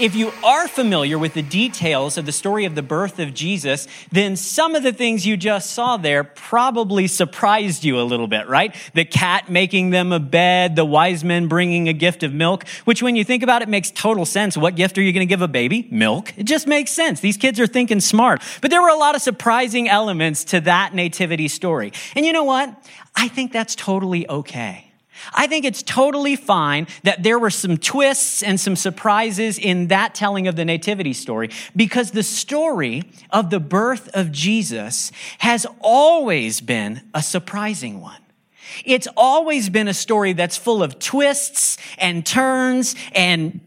if you are familiar with the details of the story of the birth of Jesus, then some of the things you just saw there probably surprised you a little bit, right? The cat making them a bed, the wise men bringing a gift of milk, which when you think about it makes total sense. What gift are you going to give a baby? Milk. It just makes sense. These kids are thinking smart. But there were a lot of surprising elements to that nativity story. And you know what? I think that's totally okay. I think it's totally fine that there were some twists and some surprises in that telling of the nativity story because the story of the birth of Jesus has always been a surprising one. It's always been a story that's full of twists and turns and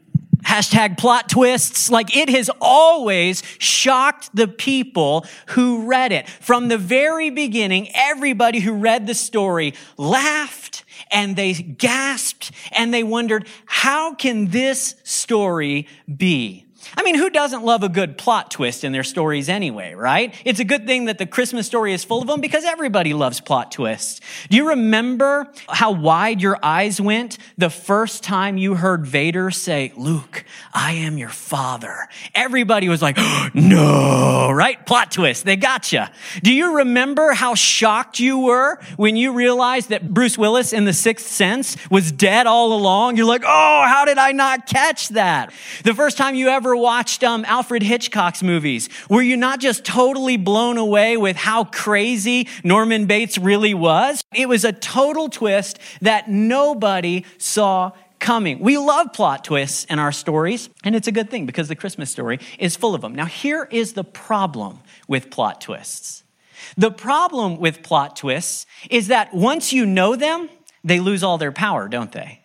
hashtag plot twists. Like it has always shocked the people who read it. From the very beginning, everybody who read the story laughed and they gasped and they wondered, how can this story be? I mean, who doesn't love a good plot twist in their stories anyway, right? It's a good thing that the Christmas story is full of them because everybody loves plot twists. Do you remember how wide your eyes went the first time you heard Vader say, Luke, I am your father? Everybody was like, no, right? Plot twist. They gotcha. Do you remember how shocked you were when you realized that Bruce Willis in The Sixth Sense was dead all along? You're like, oh, how did I not catch that? The first time you ever watched um, Alfred Hitchcock's movies? Were you not just totally blown away with how crazy Norman Bates really was? It was a total twist that nobody saw coming. We love plot twists in our stories, and it's a good thing because the Christmas story is full of them. Now, here is the problem with plot twists. The problem with plot twists is that once you know them, they lose all their power, don't they?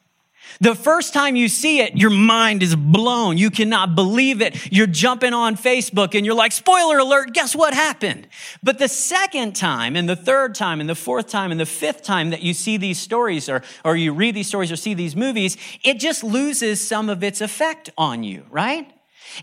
The first time you see it, your mind is blown. You cannot believe it. You're jumping on Facebook and you're like, spoiler alert, guess what happened? But the second time and the third time and the fourth time and the fifth time that you see these stories or, or you read these stories or see these movies, it just loses some of its effect on you, right?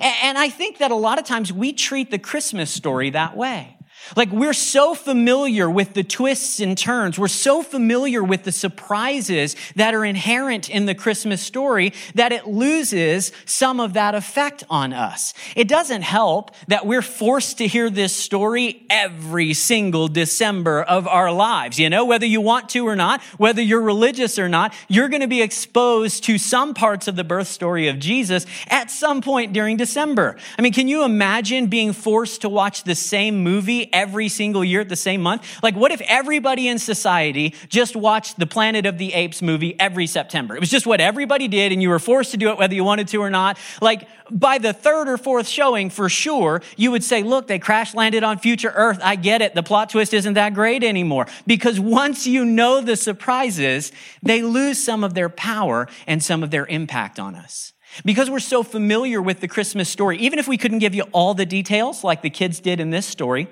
And I think that a lot of times we treat the Christmas story that way. Like we're so familiar with the twists and turns. We're so familiar with the surprises that are inherent in the Christmas story that it loses some of that effect on us. It doesn't help that we're forced to hear this story every single December of our lives. You know, whether you want to or not, whether you're religious or not, you're going to be exposed to some parts of the birth story of Jesus at some point during December. I mean, can you imagine being forced to watch the same movie every single year at the same month? Like, what if everybody in society just watched the Planet of the Apes movie every September? It was just what everybody did, and you were forced to do it whether you wanted to or not. Like, by the third or fourth showing, for sure, you would say, look, they crash landed on future Earth. I get it. The plot twist isn't that great anymore. Because once you know the surprises, they lose some of their power and some of their impact on us. Because we're so familiar with the Christmas story, even if we couldn't give you all the details like the kids did in this story,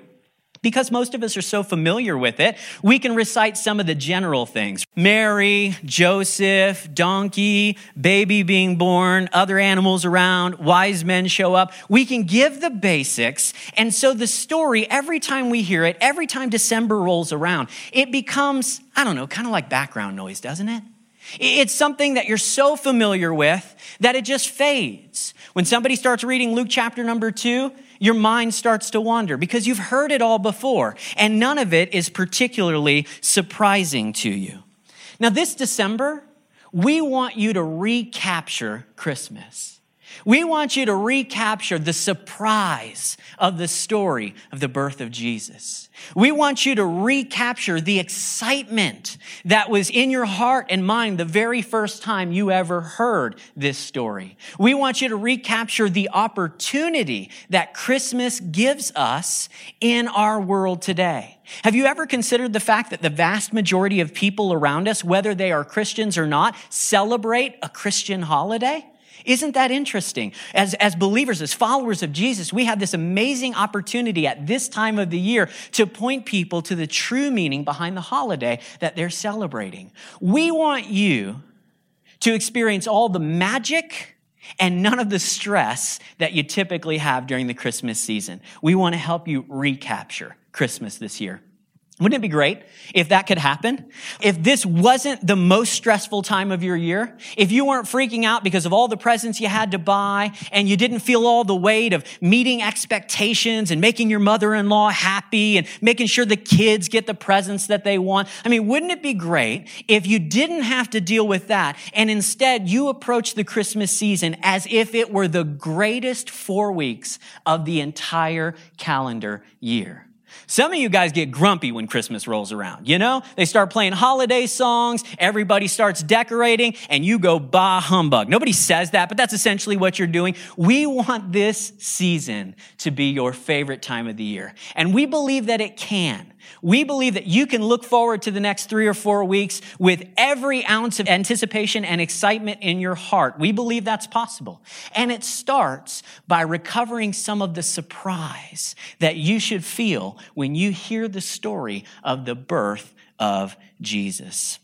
because most of us are so familiar with it, we can recite some of the general things. Mary, Joseph, donkey, baby being born, other animals around, wise men show up. We can give the basics. And so the story, every time we hear it, every time December rolls around, it becomes, I don't know, kind of like background noise, doesn't it? It's something that you're so familiar with that it just fades. When somebody starts reading Luke chapter number two, your mind starts to wander because you've heard it all before, and none of it is particularly surprising to you. Now, this December, we want you to recapture Christmas. We want you to recapture the surprise of the story of the birth of Jesus. We want you to recapture the excitement that was in your heart and mind the very first time you ever heard this story. We want you to recapture the opportunity that Christmas gives us in our world today. Have you ever considered the fact that the vast majority of people around us, whether they are Christians or not, celebrate a Christian holiday? Isn't that interesting? As, as believers, as followers of Jesus, we have this amazing opportunity at this time of the year to point people to the true meaning behind the holiday that they're celebrating. We want you to experience all the magic and none of the stress that you typically have during the Christmas season. We want to help you recapture Christmas this year. Wouldn't it be great if that could happen? If this wasn't the most stressful time of your year? If you weren't freaking out because of all the presents you had to buy and you didn't feel all the weight of meeting expectations and making your mother-in-law happy and making sure the kids get the presents that they want? I mean, wouldn't it be great if you didn't have to deal with that and instead you approach the Christmas season as if it were the greatest four weeks of the entire calendar year? Some of you guys get grumpy when Christmas rolls around. You know, they start playing holiday songs, everybody starts decorating, and you go bah humbug. Nobody says that, but that's essentially what you're doing. We want this season to be your favorite time of the year. And we believe that it can. We believe that you can look forward to the next three or four weeks with every ounce of anticipation and excitement in your heart. We believe that's possible. And it starts by recovering some of the surprise that you should feel when you hear the story of the birth of Jesus.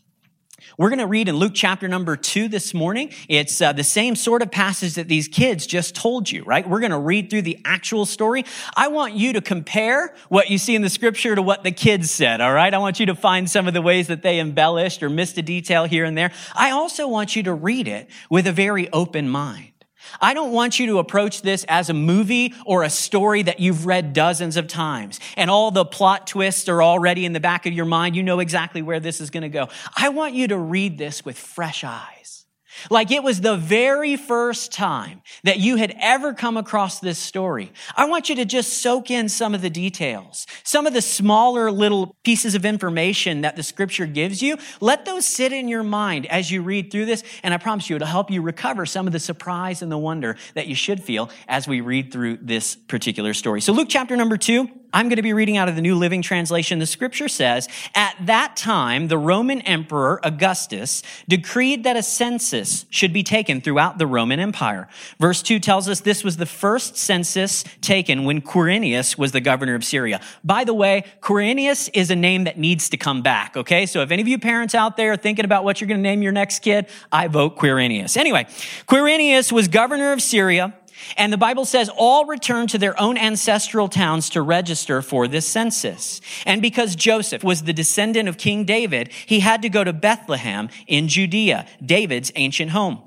We're going to read in Luke chapter number two this morning. It's uh, the same sort of passage that these kids just told you, right? We're going to read through the actual story. I want you to compare what you see in the scripture to what the kids said, all right? I want you to find some of the ways that they embellished or missed a detail here and there. I also want you to read it with a very open mind. I don't want you to approach this as a movie or a story that you've read dozens of times and all the plot twists are already in the back of your mind. You know exactly where this is going to go. I want you to read this with fresh eyes. Like it was the very first time that you had ever come across this story. I want you to just soak in some of the details, some of the smaller little pieces of information that the scripture gives you. Let those sit in your mind as you read through this. And I promise you, it'll help you recover some of the surprise and the wonder that you should feel as we read through this particular story. So Luke chapter number two. I'm going to be reading out of the New Living Translation. The scripture says, At that time, the Roman Emperor Augustus decreed that a census should be taken throughout the Roman Empire. Verse 2 tells us this was the first census taken when Quirinius was the governor of Syria. By the way, Quirinius is a name that needs to come back, okay? So if any of you parents out there are thinking about what you're going to name your next kid, I vote Quirinius. Anyway, Quirinius was governor of Syria. And the Bible says all returned to their own ancestral towns to register for this census. And because Joseph was the descendant of King David, he had to go to Bethlehem in Judea, David's ancient home.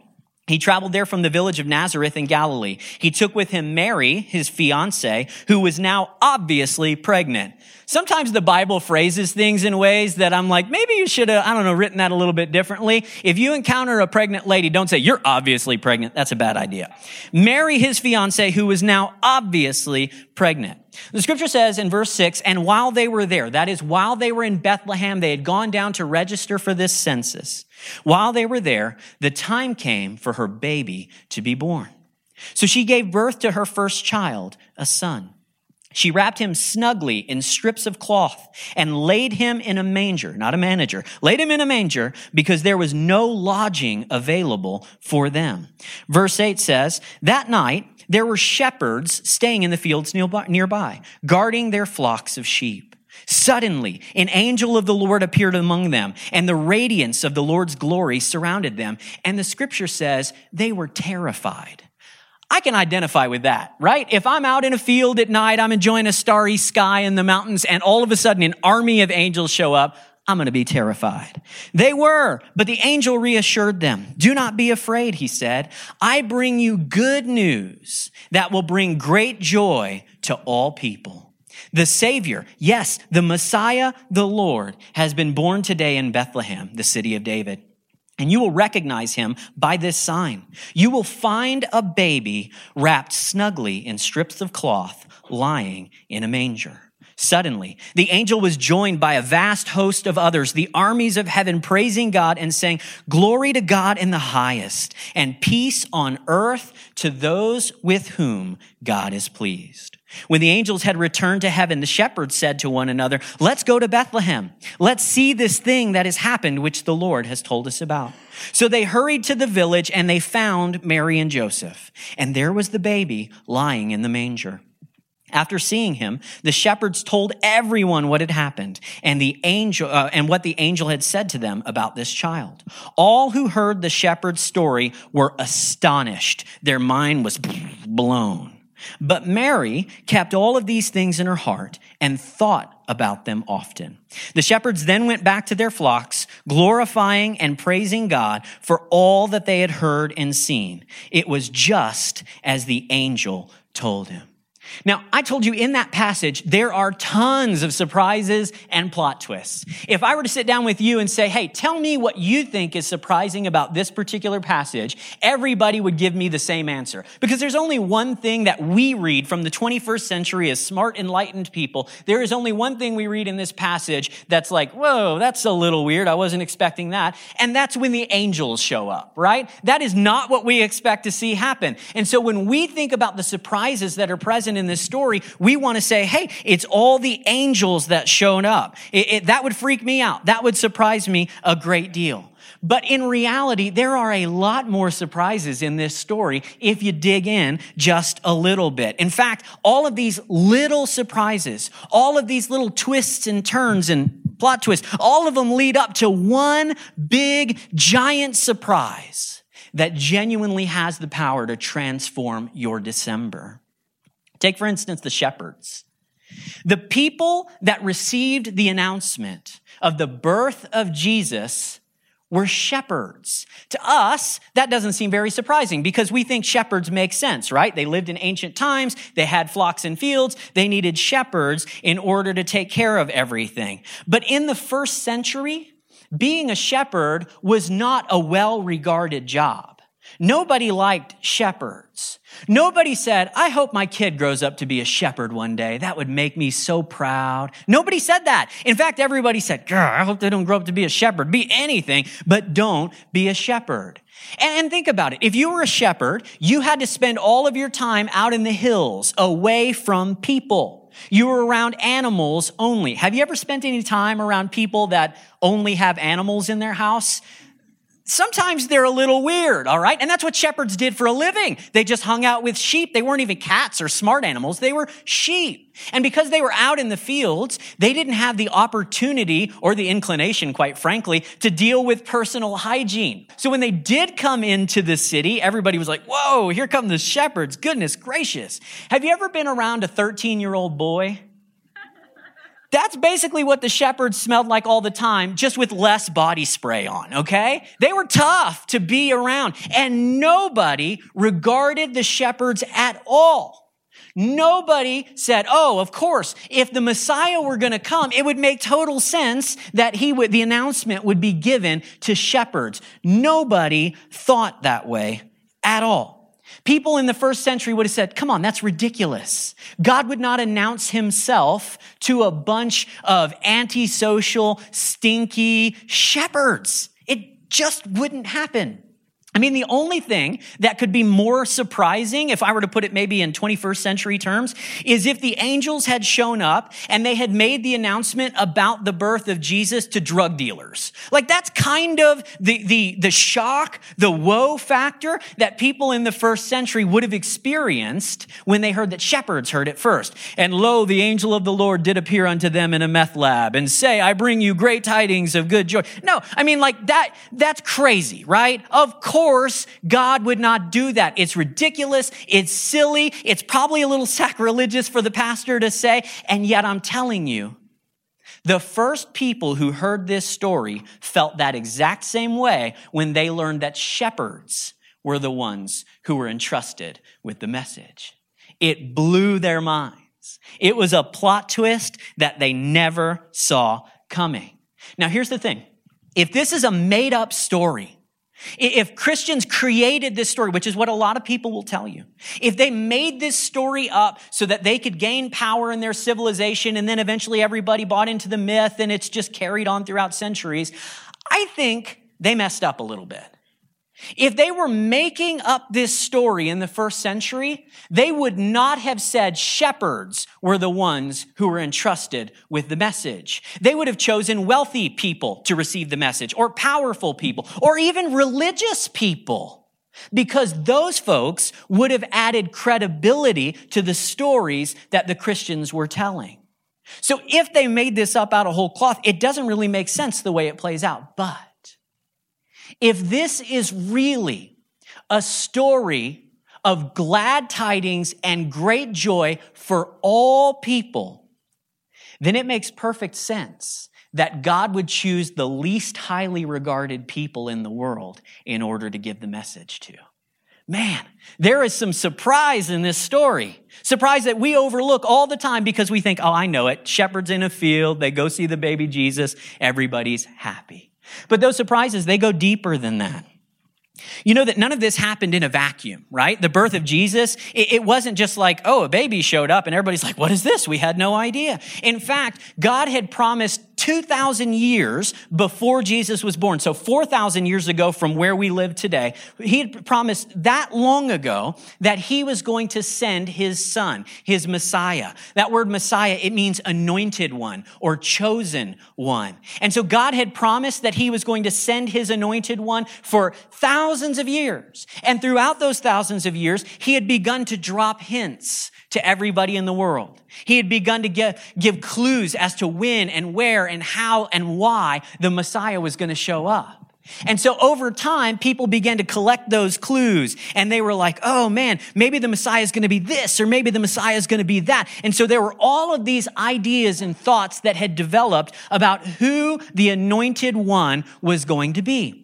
He traveled there from the village of Nazareth in Galilee. He took with him Mary, his fiancee, who was now obviously pregnant. Sometimes the Bible phrases things in ways that I'm like, maybe you should have, I don't know, written that a little bit differently. If you encounter a pregnant lady, don't say, you're obviously pregnant. That's a bad idea. Mary, his fiancee, who was now obviously pregnant. The scripture says in verse six, and while they were there, that is, while they were in Bethlehem, they had gone down to register for this census. While they were there, the time came for her baby to be born. So she gave birth to her first child, a son. She wrapped him snugly in strips of cloth and laid him in a manger, not a manager, laid him in a manger because there was no lodging available for them. Verse 8 says, That night there were shepherds staying in the fields nearby, guarding their flocks of sheep. Suddenly, an angel of the Lord appeared among them, and the radiance of the Lord's glory surrounded them. And the scripture says they were terrified. I can identify with that, right? If I'm out in a field at night, I'm enjoying a starry sky in the mountains, and all of a sudden an army of angels show up, I'm going to be terrified. They were, but the angel reassured them. Do not be afraid, he said. I bring you good news that will bring great joy to all people. The Savior, yes, the Messiah, the Lord, has been born today in Bethlehem, the city of David. And you will recognize him by this sign. You will find a baby wrapped snugly in strips of cloth lying in a manger. Suddenly, the angel was joined by a vast host of others, the armies of heaven praising God and saying, glory to God in the highest and peace on earth to those with whom God is pleased. When the angels had returned to heaven, the shepherds said to one another, Let's go to Bethlehem. Let's see this thing that has happened, which the Lord has told us about. So they hurried to the village and they found Mary and Joseph. And there was the baby lying in the manger. After seeing him, the shepherds told everyone what had happened and the angel uh, and what the angel had said to them about this child. All who heard the shepherd's story were astonished. Their mind was blown. But Mary kept all of these things in her heart and thought about them often. The shepherds then went back to their flocks, glorifying and praising God for all that they had heard and seen. It was just as the angel told him. Now, I told you in that passage, there are tons of surprises and plot twists. If I were to sit down with you and say, hey, tell me what you think is surprising about this particular passage, everybody would give me the same answer. Because there's only one thing that we read from the 21st century as smart, enlightened people. There is only one thing we read in this passage that's like, whoa, that's a little weird. I wasn't expecting that. And that's when the angels show up, right? That is not what we expect to see happen. And so when we think about the surprises that are present in this story, we want to say, hey, it's all the angels that showed up. It, it, that would freak me out. That would surprise me a great deal. But in reality, there are a lot more surprises in this story if you dig in just a little bit. In fact, all of these little surprises, all of these little twists and turns and plot twists, all of them lead up to one big, giant surprise that genuinely has the power to transform your December. Take, for instance, the shepherds. The people that received the announcement of the birth of Jesus were shepherds. To us, that doesn't seem very surprising because we think shepherds make sense, right? They lived in ancient times, they had flocks and fields, they needed shepherds in order to take care of everything. But in the first century, being a shepherd was not a well regarded job. Nobody liked shepherds. Nobody said, I hope my kid grows up to be a shepherd one day. That would make me so proud. Nobody said that. In fact, everybody said, I hope they don't grow up to be a shepherd. Be anything, but don't be a shepherd. And, think about it. If you were a shepherd, you had to spend all of your time out in the hills, away from people. You were around animals only. Have you ever spent any time around people that only have animals in their house? Sometimes they're a little weird, all right? And that's what shepherds did for a living. They just hung out with sheep. They weren't even cats or smart animals. They were sheep. And because they were out in the fields, they didn't have the opportunity or the inclination, quite frankly, to deal with personal hygiene. So when they did come into the city, everybody was like, whoa, here come the shepherds. Goodness gracious. Have you ever been around a 13 year old boy? That's basically what the shepherds smelled like all the time, just with less body spray on, okay? They were tough to be around, and nobody regarded the shepherds at all. Nobody said, oh, of course, if the Messiah were going to come, it would make total sense that he would, the announcement would be given to shepherds. Nobody thought that way at all. People in the first century would have said, come on, that's ridiculous. God would not announce himself to a bunch of antisocial, stinky shepherds. It just wouldn't happen. I mean, the only thing that could be more surprising, if I were to put it maybe in 21st century terms, is if the angels had shown up and they had made the announcement about the birth of Jesus to drug dealers. Like that's kind of the, the, the shock, the woe factor that people in the first century would have experienced when they heard that shepherds heard it first. And lo, the angel of the Lord did appear unto them in a meth lab and say, I bring you great tidings of good joy. No, I mean, like that, that's crazy, right? Of course course, God would not do that. It's ridiculous. It's silly. It's probably a little sacrilegious for the pastor to say. And yet I'm telling you, the first people who heard this story felt that exact same way when they learned that shepherds were the ones who were entrusted with the message. It blew their minds. It was a plot twist that they never saw coming. Now, here's the thing. If this is a made up story, if Christians created this story, which is what a lot of people will tell you, if they made this story up so that they could gain power in their civilization and then eventually everybody bought into the myth and it's just carried on throughout centuries, I think they messed up a little bit. If they were making up this story in the first century, they would not have said shepherds were the ones who were entrusted with the message. They would have chosen wealthy people to receive the message, or powerful people, or even religious people, because those folks would have added credibility to the stories that the Christians were telling. So if they made this up out of whole cloth, it doesn't really make sense the way it plays out. But if this is really a story of glad tidings and great joy for all people, then it makes perfect sense that God would choose the least highly regarded people in the world in order to give the message to. Man, there is some surprise in this story. Surprise that we overlook all the time because we think, oh, I know it. Shepherds in a field, they go see the baby Jesus, everybody's happy. But those surprises, they go deeper than that. You know that none of this happened in a vacuum, right? The birth of Jesus, it, wasn't just like, oh, a baby showed up and everybody's like, what is this? We had no idea. In fact, God had promised 2,000 years before Jesus was born. So 4,000 years ago from where we live today, he had promised that long ago that he was going to send his son, his Messiah. That word Messiah, it means anointed one or chosen one. And so God had promised that he was going to send his anointed one for thousands of years. And throughout those thousands of years, he had begun to drop hints to everybody in the world. He had begun to give, give clues as to when and where and how and why the Messiah was going to show up. And so over time, people began to collect those clues and they were like, oh man, maybe the Messiah is going to be this or maybe the Messiah is going to be that. And so there were all of these ideas and thoughts that had developed about who the anointed one was going to be.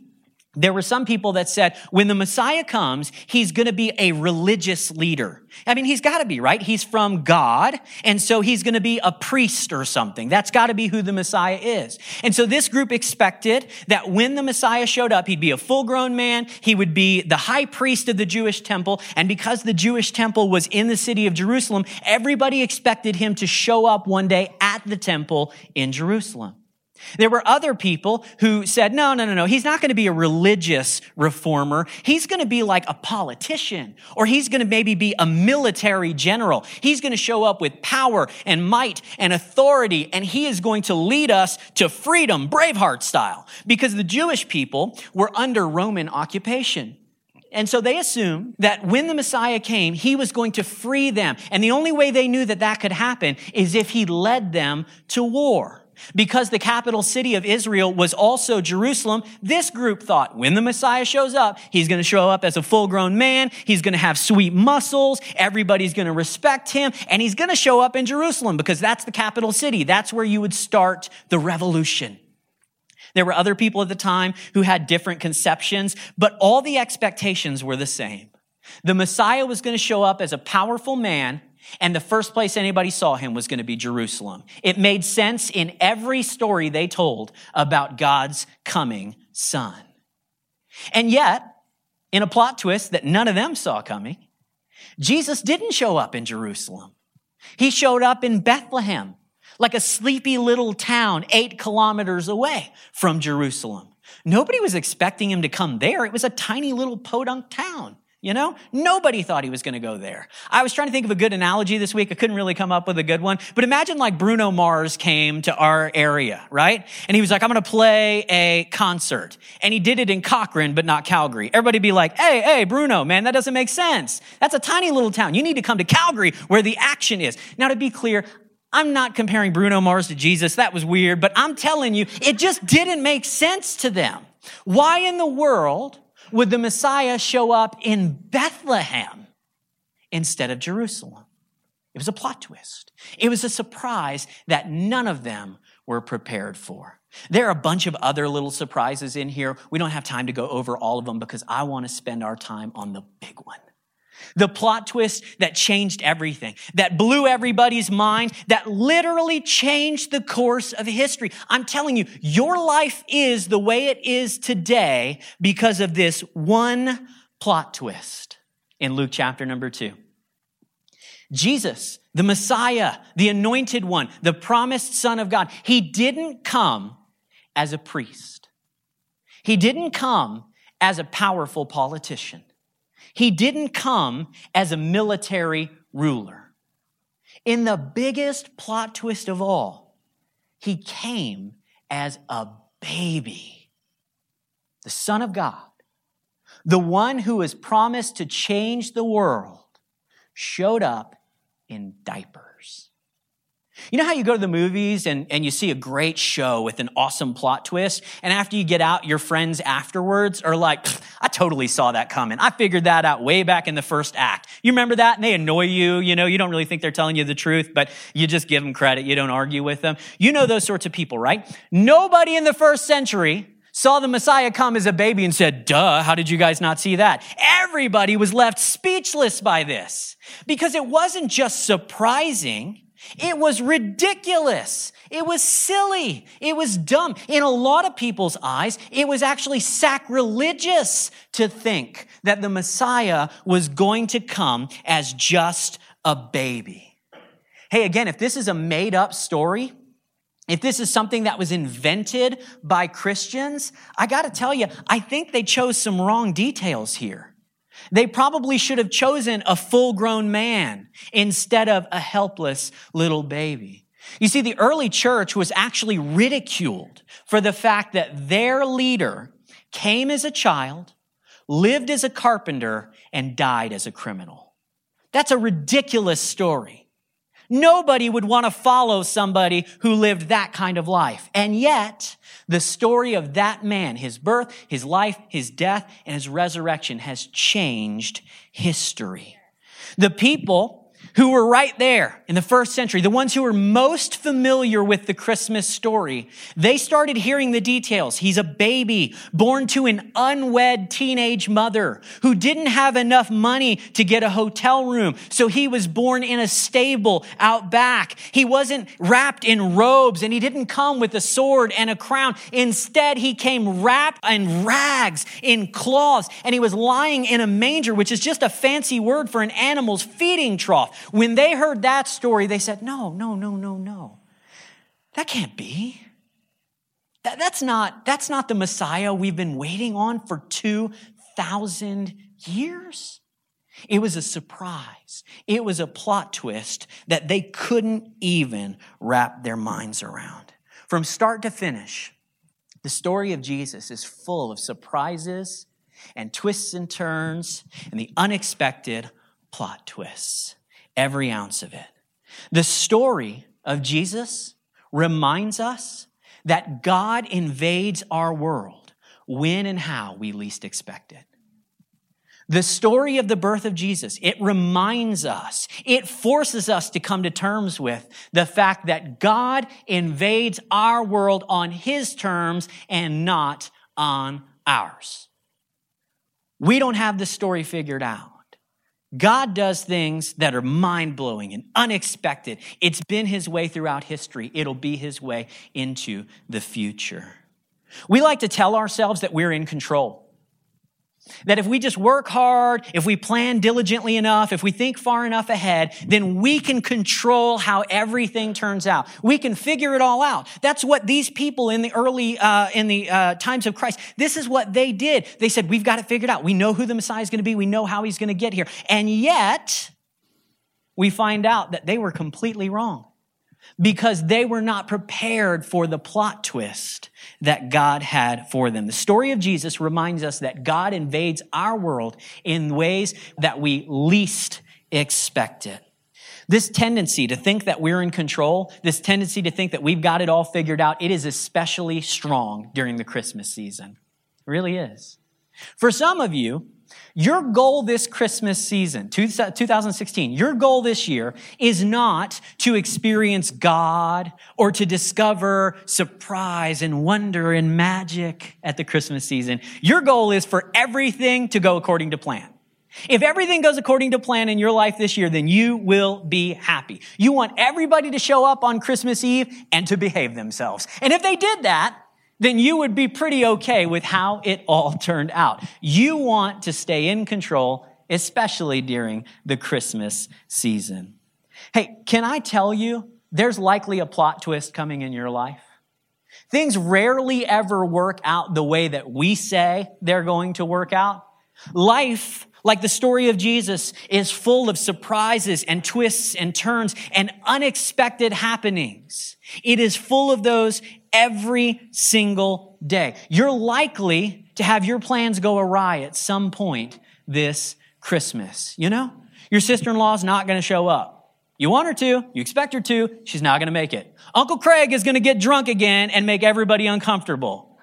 There were some people that said when the Messiah comes, he's going to be a religious leader. I mean, he's got to be, right? He's from God. And so he's going to be a priest or something. That's got to be who the Messiah is. And so this group expected that when the Messiah showed up, he'd be a full grown man. He would be the high priest of the Jewish temple. And because the Jewish temple was in the city of Jerusalem, everybody expected him to show up one day at the temple in Jerusalem. There were other people who said, no, no, no, no, he's not going to be a religious reformer. He's going to be like a politician, or he's going to maybe be a military general. He's going to show up with power and might and authority, and he is going to lead us to freedom, Braveheart style, because the Jewish people were under Roman occupation. And so they assumed that when the Messiah came, he was going to free them. And the only way they knew that that could happen is if he led them to war. Because the capital city of Israel was also Jerusalem, this group thought when the Messiah shows up, he's going to show up as a full grown man. He's going to have sweet muscles. Everybody's going to respect him. And he's going to show up in Jerusalem because that's the capital city. That's where you would start the revolution. There were other people at the time who had different conceptions, but all the expectations were the same. The Messiah was going to show up as a powerful man and the first place anybody saw him was going to be Jerusalem. It made sense in every story they told about God's coming son. And yet, in a plot twist that none of them saw coming, Jesus didn't show up in Jerusalem. He showed up in Bethlehem, like a sleepy little town eight kilometers away from Jerusalem. Nobody was expecting him to come there. It was a tiny little podunk town. You know, nobody thought he was going to go there. I was trying to think of a good analogy this week. I couldn't really come up with a good one. But imagine like Bruno Mars came to our area, right? And he was like, I'm going to play a concert. And he did it in Cochrane, but not Calgary. Everybody be like, hey, hey, Bruno, man, that doesn't make sense. That's a tiny little town. You need to come to Calgary where the action is. Now, to be clear, I'm not comparing Bruno Mars to Jesus. That was weird. But I'm telling you, it just didn't make sense to them. Why in the world would the Messiah show up in Bethlehem instead of Jerusalem? It was a plot twist. It was a surprise that none of them were prepared for. There are a bunch of other little surprises in here. We don't have time to go over all of them because I want to spend our time on the big one. The plot twist that changed everything, that blew everybody's mind, that literally changed the course of history. I'm telling you, your life is the way it is today because of this one plot twist in Luke chapter number two. Jesus, the Messiah, the anointed one, the promised Son of God, he didn't come as a priest. He didn't come as a powerful politician. He didn't come as a military ruler. In the biggest plot twist of all, he came as a baby, the Son of God, the one who was promised to change the world, showed up in diapers. You know how you go to the movies and, and you see a great show with an awesome plot twist, and after you get out, your friends afterwards are like, I totally saw that coming. I figured that out way back in the first act. You remember that? And they annoy you. You know, you don't really think they're telling you the truth, but you just give them credit. You don't argue with them. You know those sorts of people, right? Nobody in the first century saw the Messiah come as a baby and said, duh, how did you guys not see that? Everybody was left speechless by this because it wasn't just surprising. It was ridiculous. It was silly. It was dumb. In a lot of people's eyes, it was actually sacrilegious to think that the Messiah was going to come as just a baby. Hey, again, if this is a made up story, if this is something that was invented by Christians, I got to tell you, I think they chose some wrong details here. They probably should have chosen a full grown man instead of a helpless little baby. You see, the early church was actually ridiculed for the fact that their leader came as a child, lived as a carpenter, and died as a criminal. That's a ridiculous story. Nobody would want to follow somebody who lived that kind of life. And yet, the story of that man, his birth, his life, his death, and his resurrection has changed history. The people who were right there in the first century, the ones who were most familiar with the Christmas story, they started hearing the details. He's a baby born to an unwed teenage mother who didn't have enough money to get a hotel room. So he was born in a stable out back. He wasn't wrapped in robes and he didn't come with a sword and a crown. Instead, he came wrapped in rags, in cloths, and he was lying in a manger, which is just a fancy word for an animal's feeding trough. When they heard that story, they said, No, no, no, no, no. That can't be. That, that's, not, that's not the Messiah we've been waiting on for 2,000 years. It was a surprise. It was a plot twist that they couldn't even wrap their minds around. From start to finish, the story of Jesus is full of surprises and twists and turns and the unexpected plot twists every ounce of it. The story of Jesus reminds us that God invades our world when and how we least expect it. The story of the birth of Jesus, it reminds us, it forces us to come to terms with the fact that God invades our world on his terms and not on ours. We don't have the story figured out. God does things that are mind blowing and unexpected. It's been his way throughout history. It'll be his way into the future. We like to tell ourselves that we're in control. That if we just work hard, if we plan diligently enough, if we think far enough ahead, then we can control how everything turns out. We can figure it all out. That's what these people in the early, uh, in the uh, times of Christ, this is what they did. They said, we've got it figured out. We know who the Messiah is going to be. We know how he's going to get here. And yet, we find out that they were completely wrong because they were not prepared for the plot twist that God had for them. The story of Jesus reminds us that God invades our world in ways that we least expect it. This tendency to think that we're in control, this tendency to think that we've got it all figured out, it is especially strong during the Christmas season. It really is. For some of you, your goal this Christmas season, 2016, your goal this year is not to experience God or to discover surprise and wonder and magic at the Christmas season. Your goal is for everything to go according to plan. If everything goes according to plan in your life this year, then you will be happy. You want everybody to show up on Christmas Eve and to behave themselves. And if they did that, then you would be pretty okay with how it all turned out. You want to stay in control, especially during the Christmas season. Hey, can I tell you, there's likely a plot twist coming in your life. Things rarely ever work out the way that we say they're going to work out. Life like the story of Jesus is full of surprises and twists and turns and unexpected happenings. It is full of those every single day. You're likely to have your plans go awry at some point this Christmas. You know, your sister in law is not going to show up. You want her to, you expect her to, she's not going to make it. Uncle Craig is going to get drunk again and make everybody uncomfortable.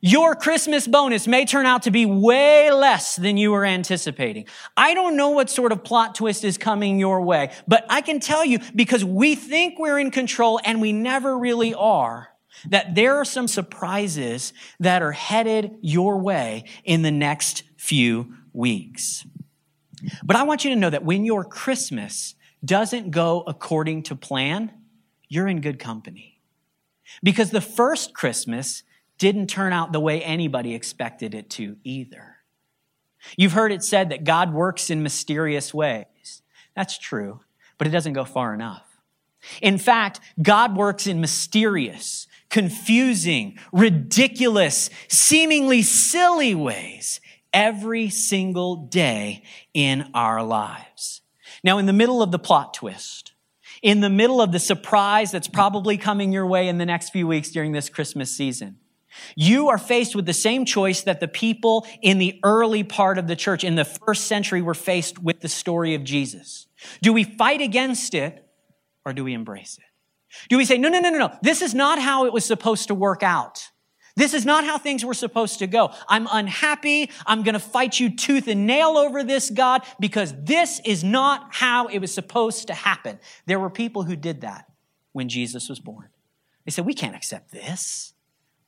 Your Christmas bonus may turn out to be way less than you were anticipating. I don't know what sort of plot twist is coming your way, but I can tell you because we think we're in control and we never really are, that there are some surprises that are headed your way in the next few weeks. But I want you to know that when your Christmas doesn't go according to plan, you're in good company. Because the first Christmas didn't turn out the way anybody expected it to either. You've heard it said that God works in mysterious ways. That's true, but it doesn't go far enough. In fact, God works in mysterious, confusing, ridiculous, seemingly silly ways every single day in our lives. Now, in the middle of the plot twist, in the middle of the surprise that's probably coming your way in the next few weeks during this Christmas season, you are faced with the same choice that the people in the early part of the church in the first century were faced with the story of Jesus. Do we fight against it or do we embrace it? Do we say, no, no, no, no, no, this is not how it was supposed to work out? This is not how things were supposed to go. I'm unhappy. I'm going to fight you tooth and nail over this, God, because this is not how it was supposed to happen. There were people who did that when Jesus was born. They said, We can't accept this.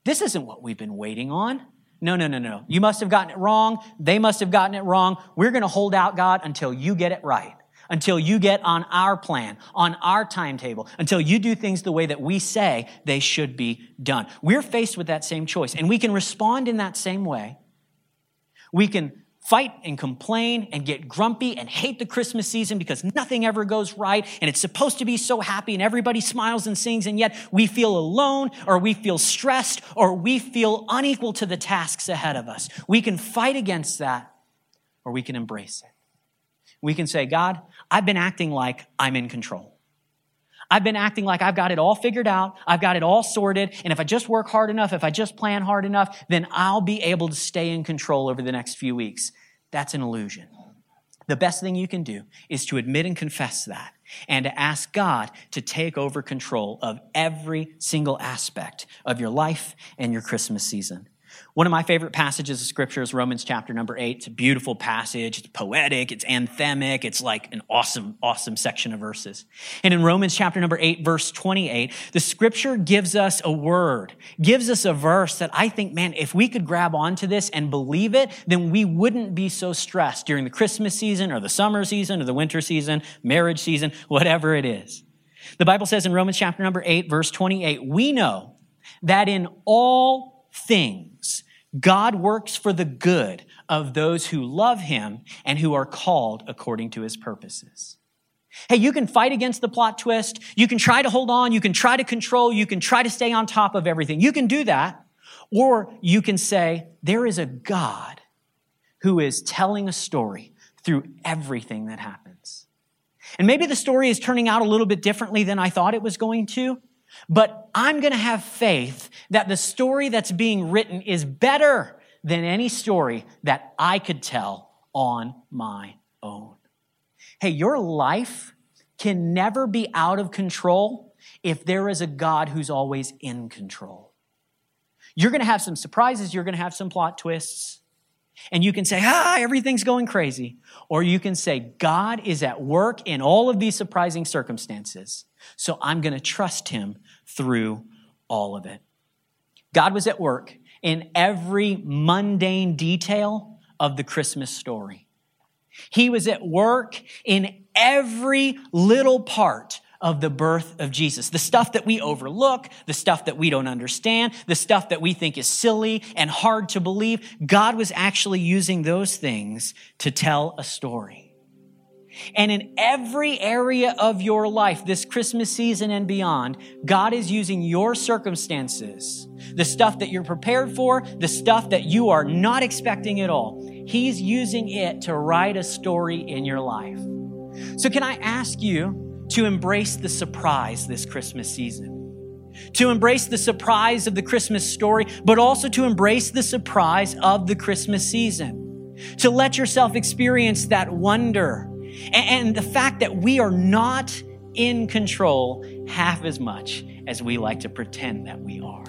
This isn't what we've been waiting on. No, no, no, no. You must have gotten it wrong. They must have gotten it wrong. We're going to hold out, God, until you get it right until you get on our plan, on our timetable, until you do things the way that we say they should be done. We're faced with that same choice, and we can respond in that same way. We can fight and complain and get grumpy and hate the Christmas season because nothing ever goes right and it's supposed to be so happy and everybody smiles and sings and yet we feel alone or we feel stressed or we feel unequal to the tasks ahead of us. We can fight against that or we can embrace it. We can say, God, I've been acting like I'm in control. I've been acting like I've got it all figured out. I've got it all sorted. And if I just work hard enough, if I just plan hard enough, then I'll be able to stay in control over the next few weeks. That's an illusion. The best thing you can do is to admit and confess that and to ask God to take over control of every single aspect of your life and your Christmas season. One of my favorite passages of scripture is Romans chapter number eight. It's a beautiful passage. It's poetic. It's anthemic. It's like an awesome, awesome section of verses. And in Romans chapter number eight, verse 28, the scripture gives us a word, gives us a verse that I think, man, if we could grab onto this and believe it, then we wouldn't be so stressed during the Christmas season or the summer season or the winter season, marriage season, whatever it is. The Bible says in Romans chapter number eight, verse 28, we know that in all things, God works for the good of those who love him and who are called according to his purposes. Hey, you can fight against the plot twist. You can try to hold on. You can try to control. You can try to stay on top of everything. You can do that. Or you can say, there is a God who is telling a story through everything that happens. And maybe the story is turning out a little bit differently than I thought it was going to. But I'm going to have faith that the story that's being written is better than any story that I could tell on my own. Hey, your life can never be out of control if there is a God who's always in control. You're going to have some surprises, you're going to have some plot twists. And you can say, ah, everything's going crazy. Or you can say, God is at work in all of these surprising circumstances. So I'm going to trust him through all of it. God was at work in every mundane detail of the Christmas story. He was at work in every little part of the birth of Jesus. The stuff that we overlook, the stuff that we don't understand, the stuff that we think is silly and hard to believe, God was actually using those things to tell a story. And in every area of your life, this Christmas season and beyond, God is using your circumstances, the stuff that you're prepared for, the stuff that you are not expecting at all. He's using it to write a story in your life. So, can I ask you to embrace the surprise this Christmas season? To embrace the surprise of the Christmas story, but also to embrace the surprise of the Christmas season. To let yourself experience that wonder and the fact that we are not in control half as much as we like to pretend that we are.